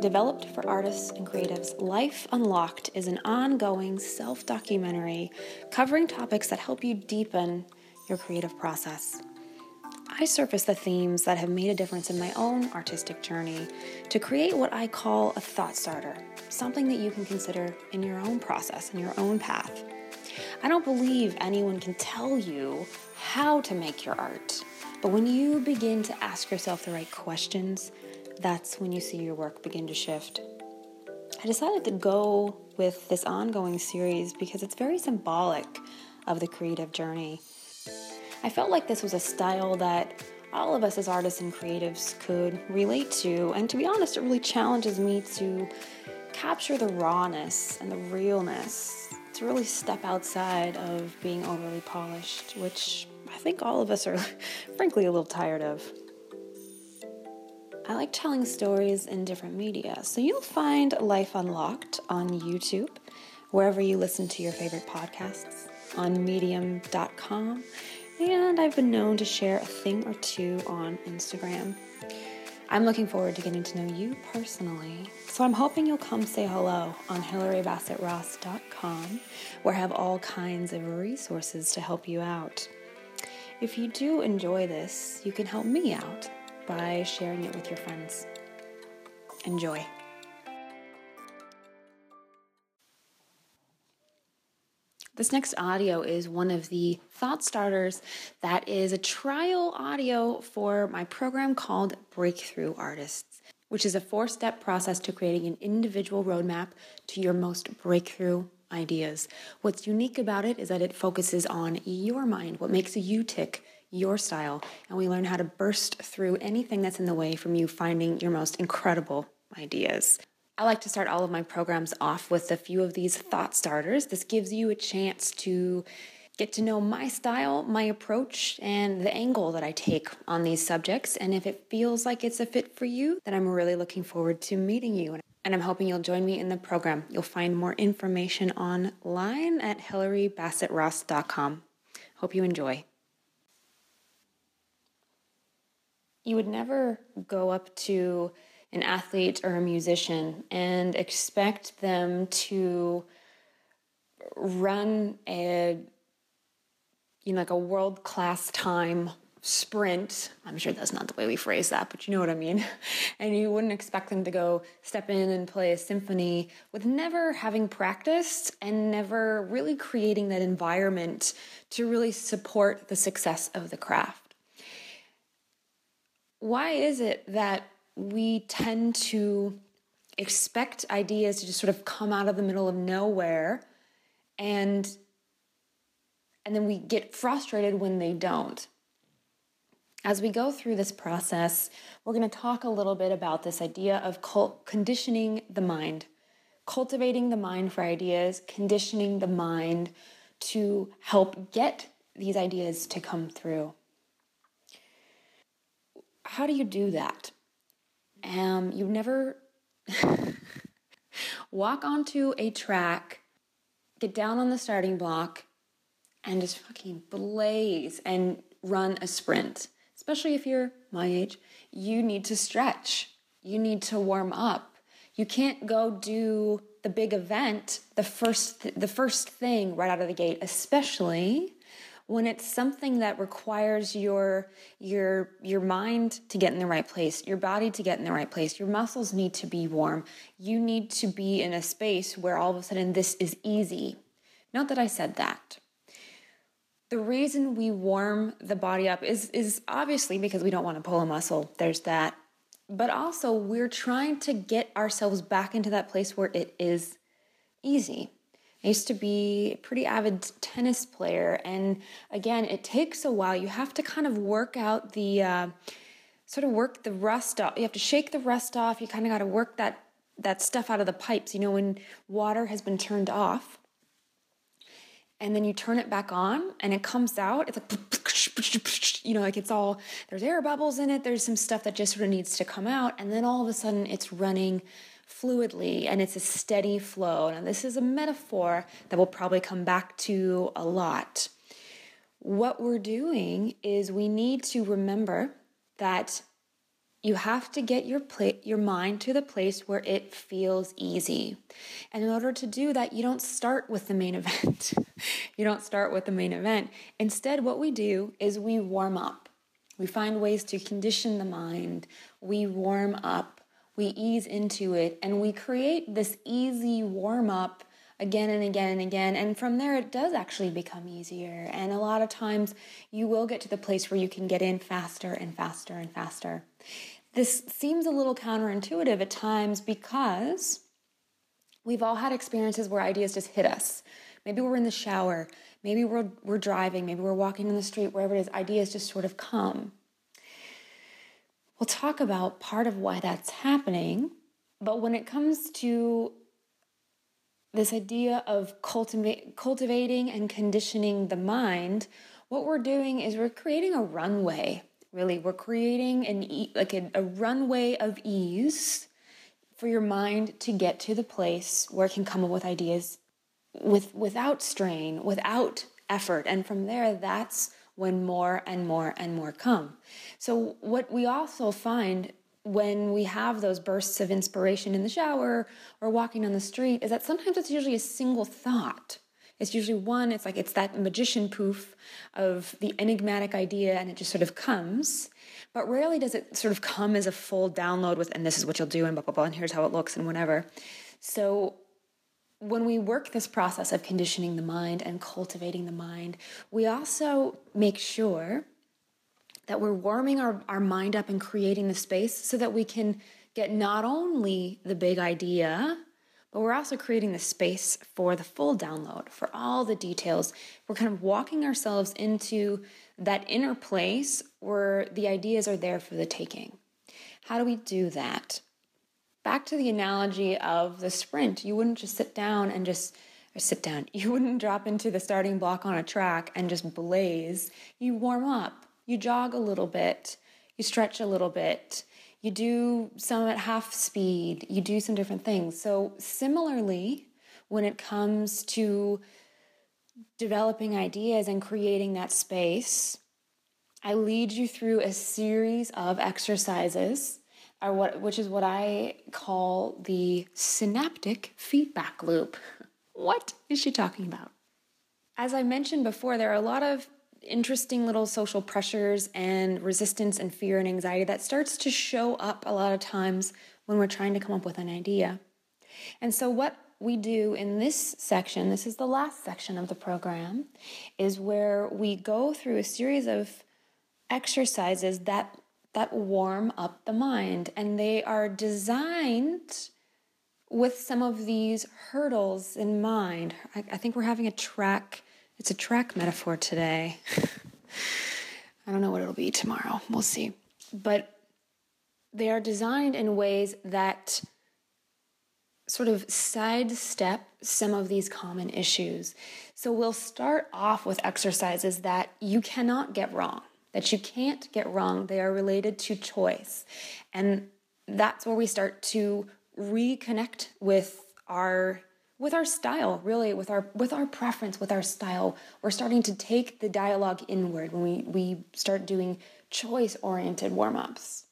Developed for artists and creatives, Life Unlocked is an ongoing self documentary covering topics that help you deepen your creative process. I surface the themes that have made a difference in my own artistic journey to create what I call a thought starter, something that you can consider in your own process, in your own path. I don't believe anyone can tell you how to make your art, but when you begin to ask yourself the right questions, that's when you see your work begin to shift. I decided to go with this ongoing series because it's very symbolic of the creative journey. I felt like this was a style that all of us as artists and creatives could relate to, and to be honest, it really challenges me to capture the rawness and the realness, to really step outside of being overly polished, which I think all of us are frankly a little tired of. I like telling stories in different media, so you'll find Life Unlocked on YouTube, wherever you listen to your favorite podcasts, on medium.com, and I've been known to share a thing or two on Instagram. I'm looking forward to getting to know you personally, so I'm hoping you'll come say hello on HillaryBassettRoss.com, where I have all kinds of resources to help you out. If you do enjoy this, you can help me out by sharing it with your friends. Enjoy. This next audio is one of the thought starters that is a trial audio for my program called Breakthrough Artists, which is a four step process to creating an individual roadmap to your most breakthrough ideas. What's unique about it is that it focuses on your mind, what makes you tick your style, and we learn how to burst through anything that's in the way from you finding your most incredible ideas. I like to start all of my programs off with a few of these thought starters. This gives you a chance to get to know my style, my approach, and the angle that I take on these subjects. And if it feels like it's a fit for you, then I'm really looking forward to meeting you. And I'm hoping you'll join me in the program. You'll find more information online at HillaryBassettRoss.com. Hope you enjoy. you would never go up to an athlete or a musician and expect them to run a you know like a world class time sprint. I'm sure that's not the way we phrase that but you know what i mean. And you wouldn't expect them to go step in and play a symphony with never having practiced and never really creating that environment to really support the success of the craft. Why is it that we tend to expect ideas to just sort of come out of the middle of nowhere and and then we get frustrated when they don't as we go through this process we're going to talk a little bit about this idea of conditioning the mind cultivating the mind for ideas conditioning the mind to help get these ideas to come through how do you do that? Um, you never walk onto a track, get down on the starting block, and just fucking blaze and run a sprint. Especially if you're my age, you need to stretch. You need to warm up. You can't go do the big event the first th- the first thing right out of the gate, especially when it's something that requires your your your mind to get in the right place your body to get in the right place your muscles need to be warm you need to be in a space where all of a sudden this is easy not that i said that the reason we warm the body up is is obviously because we don't want to pull a muscle there's that but also we're trying to get ourselves back into that place where it is easy I used to be a pretty avid tennis player, and again, it takes a while. You have to kind of work out the uh, sort of work the rust off. You have to shake the rust off. You kind of got to work that that stuff out of the pipes. You know, when water has been turned off, and then you turn it back on, and it comes out. It's like you know, like it's all there's air bubbles in it. There's some stuff that just sort of needs to come out, and then all of a sudden, it's running fluidly and it's a steady flow. Now, this is a metaphor that we'll probably come back to a lot. What we're doing is we need to remember that you have to get your pla- your mind to the place where it feels easy. And in order to do that, you don't start with the main event. You don't start with the main event. Instead, what we do is we warm up. We find ways to condition the mind. We warm up. We ease into it and we create this easy warm up again and again and again. And from there, it does actually become easier. And a lot of times, you will get to the place where you can get in faster and faster and faster. This seems a little counterintuitive at times because we've all had experiences where ideas just hit us. Maybe we're in the shower, maybe we're, we're driving, maybe we're walking in the street, wherever it is, ideas just sort of come. We'll talk about part of why that's happening, but when it comes to this idea of cultiva- cultivating and conditioning the mind, what we're doing is we're creating a runway really. We're creating an e- like a, a runway of ease for your mind to get to the place where it can come up with ideas with without strain without effort and from there that's when more and more and more come so what we also find when we have those bursts of inspiration in the shower or walking on the street is that sometimes it's usually a single thought it's usually one, it's like it's that magician poof of the enigmatic idea and it just sort of comes. But rarely does it sort of come as a full download with, and this is what you'll do, and blah, blah, blah, and here's how it looks, and whatever. So when we work this process of conditioning the mind and cultivating the mind, we also make sure that we're warming our, our mind up and creating the space so that we can get not only the big idea but we're also creating the space for the full download, for all the details. We're kind of walking ourselves into that inner place where the ideas are there for the taking. How do we do that? Back to the analogy of the sprint, you wouldn't just sit down and just sit down. You wouldn't drop into the starting block on a track and just blaze. You warm up. You jog a little bit. You stretch a little bit you do some at half speed, you do some different things. So, similarly, when it comes to developing ideas and creating that space, I lead you through a series of exercises, or what, which is what I call the synaptic feedback loop. What is she talking about? As I mentioned before, there are a lot of interesting little social pressures and resistance and fear and anxiety that starts to show up a lot of times when we're trying to come up with an idea. And so, what we do in this section, this is the last section of the program, is where we go through a series of exercises that that warm up the mind and they are designed with some of these hurdles in mind. I, I think we're having a track it's a track metaphor today. I don't know what it'll be tomorrow. We'll see. But they are designed in ways that sort of sidestep some of these common issues. So we'll start off with exercises that you cannot get wrong, that you can't get wrong. They are related to choice. And that's where we start to reconnect with our with our style really with our with our preference with our style we're starting to take the dialogue inward when we we start doing choice oriented warm-ups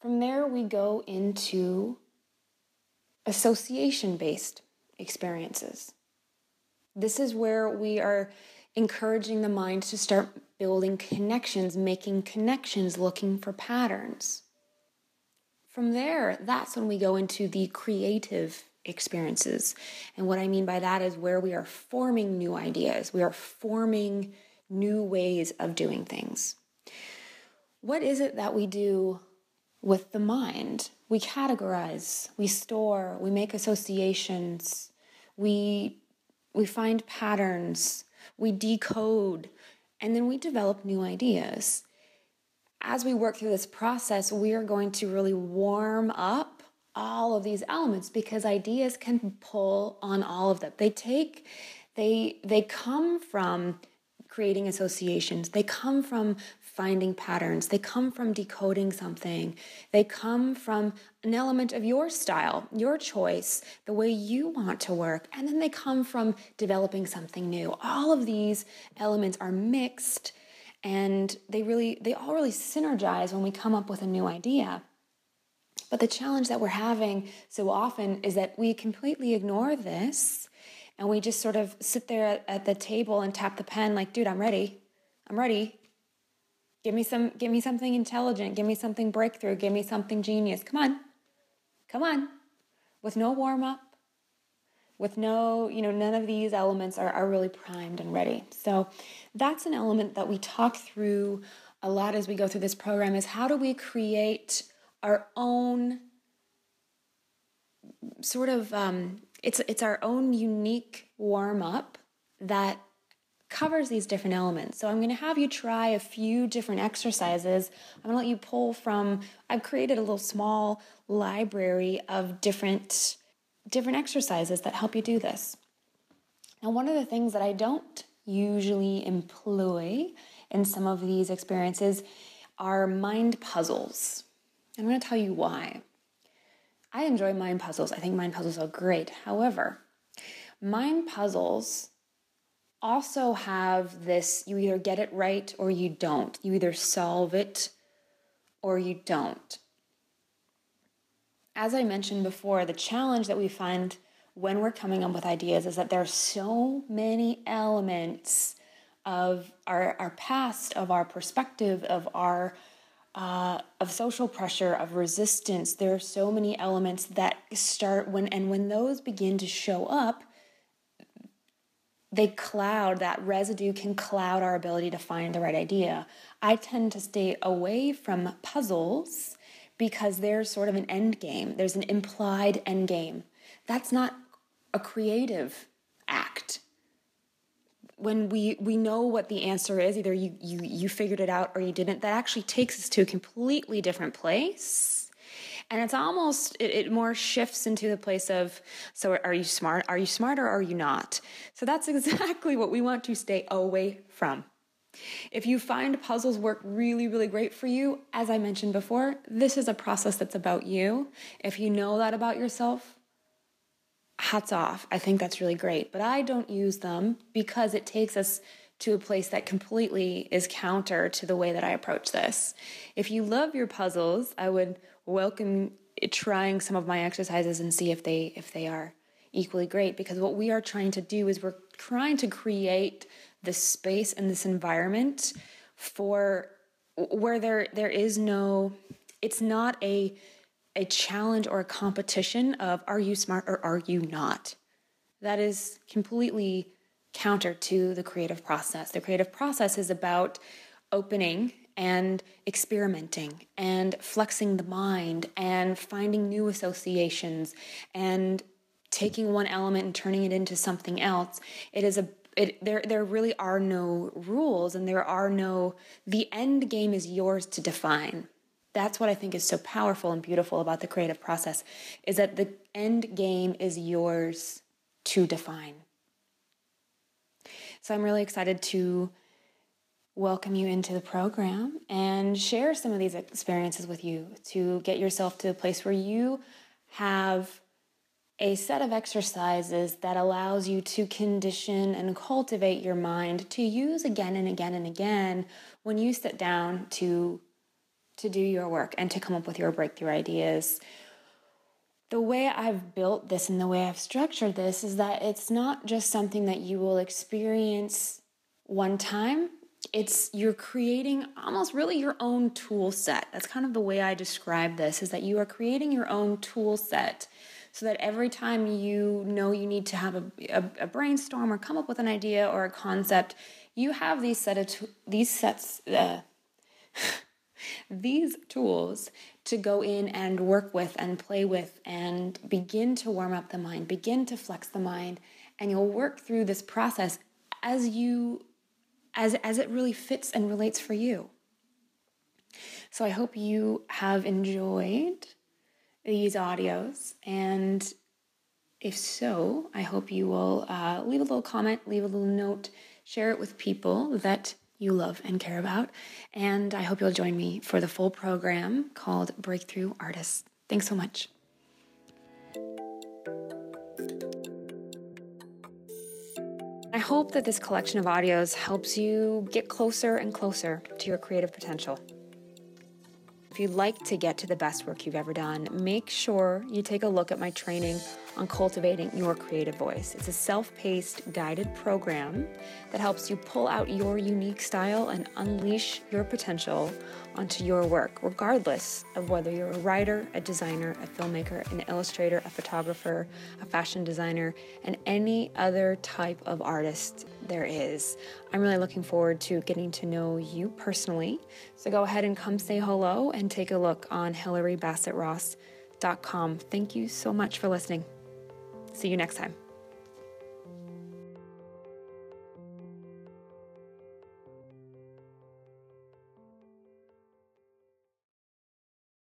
from there we go into association based experiences this is where we are encouraging the mind to start building connections making connections looking for patterns from there that's when we go into the creative experiences. And what I mean by that is where we are forming new ideas, we are forming new ways of doing things. What is it that we do with the mind? We categorize, we store, we make associations, we, we find patterns, we decode, and then we develop new ideas. As we work through this process, we are going to really warm up all of these elements because ideas can pull on all of them. They take they they come from creating associations. They come from finding patterns. They come from decoding something. They come from an element of your style, your choice, the way you want to work. And then they come from developing something new. All of these elements are mixed and they really they all really synergize when we come up with a new idea but the challenge that we're having so often is that we completely ignore this and we just sort of sit there at, the table and tap the pen like dude i'm ready i'm ready give me some give me something intelligent. Give me something breakthrough. Give me something genius. Come on. Come on. With no warm up with no you know none of these elements are, are really primed and ready. So that's an element that we talk through a lot as we go through this program is how do we create our own sort of um, it's it's our own unique warm up that covers these different elements. So I'm going to have you try a few different exercises. I'm going to let you pull from I've created a little small library of different different exercises that help you do this. Now one of the things that I don't usually employ in some of these experiences are mind puzzles. I'm going to tell you why. I enjoy mind puzzles. I think mind puzzles are great. However, mind puzzles also have this you either get it right or you don't. You either solve it or you don't. As I mentioned before, the challenge that we find when we're coming up with ideas is that there are so many elements of our, our past, of our perspective, of our uh, of social pressure, of resistance. There are so many elements that start when, and when those begin to show up, they cloud, that residue can cloud our ability to find the right idea. I tend to stay away from puzzles because there's sort of an end game, there's an implied end game. That's not a creative act when we we know what the answer is either you you you figured it out or you didn't that actually takes us to a completely different place and it's almost it, it, more shifts into the place of so are you smart are you smart or are you not so that's exactly what we want to stay away from if you find puzzles work really really great for you as i mentioned before this is a process that's about you if you know that about yourself hats off. I think that's really great. But I don't use them because it takes us to a place that completely is counter to the way that I approach this. If you love your puzzles, I would welcome trying some of my exercises and see if they if they are equally great because what we are trying to do is we're trying to create this space and this environment for where there there is no it's not a a challenge or a competition of are you smart or are you not. That is completely counter to the creative process. The creative process is about opening and experimenting and flexing the mind and finding new associations and taking one element and turning it into something else. It is a it, there there really are no rules and there are no the end game is yours to define that's what I think is so powerful and beautiful about the creative process is that the end game is yours to define. So I'm really excited to welcome you into the program and share some of these experiences with you to get yourself to a place where you have a set of exercises that allows you to condition and cultivate your mind to use again and again and again when you sit down to to do your work and to come up with your breakthrough ideas. The way I've built this and the way I've structured this is that it's not just something that you will experience one time. It's you're creating almost really your own tool set. That's kind of the way I describe this is that you are creating your own tool set so that every time you know you need to have a, a, a brainstorm or come up with an idea or a concept, you have these set of these sets. Uh, these tools to go in and work with and play with and begin to warm up the mind, begin to flex the mind, and you'll work through this process as you as as it really fits and relates for you. So I hope you have enjoyed these audios and if so, I hope you will uh, leave a little comment, leave a little note, share it with people that you love and care about. And I hope you'll join me for the full program called Breakthrough Artists. Thanks so much. I hope that this collection of audios helps you get closer and closer to your creative potential. If you'd like to get to the best work you've ever done, make sure you take a look at my training on cultivating your creative voice. It's a self paced, guided program that helps you pull out your unique style and unleash your potential onto your work, regardless of whether you're a writer, a designer, a filmmaker, an illustrator, a photographer, a fashion designer, and any other type of artist there is. I'm really looking forward to getting to know you personally. So go ahead and come say hello and take a look on HilaryBassettRoss.com. Thank you so much for listening. See you next time.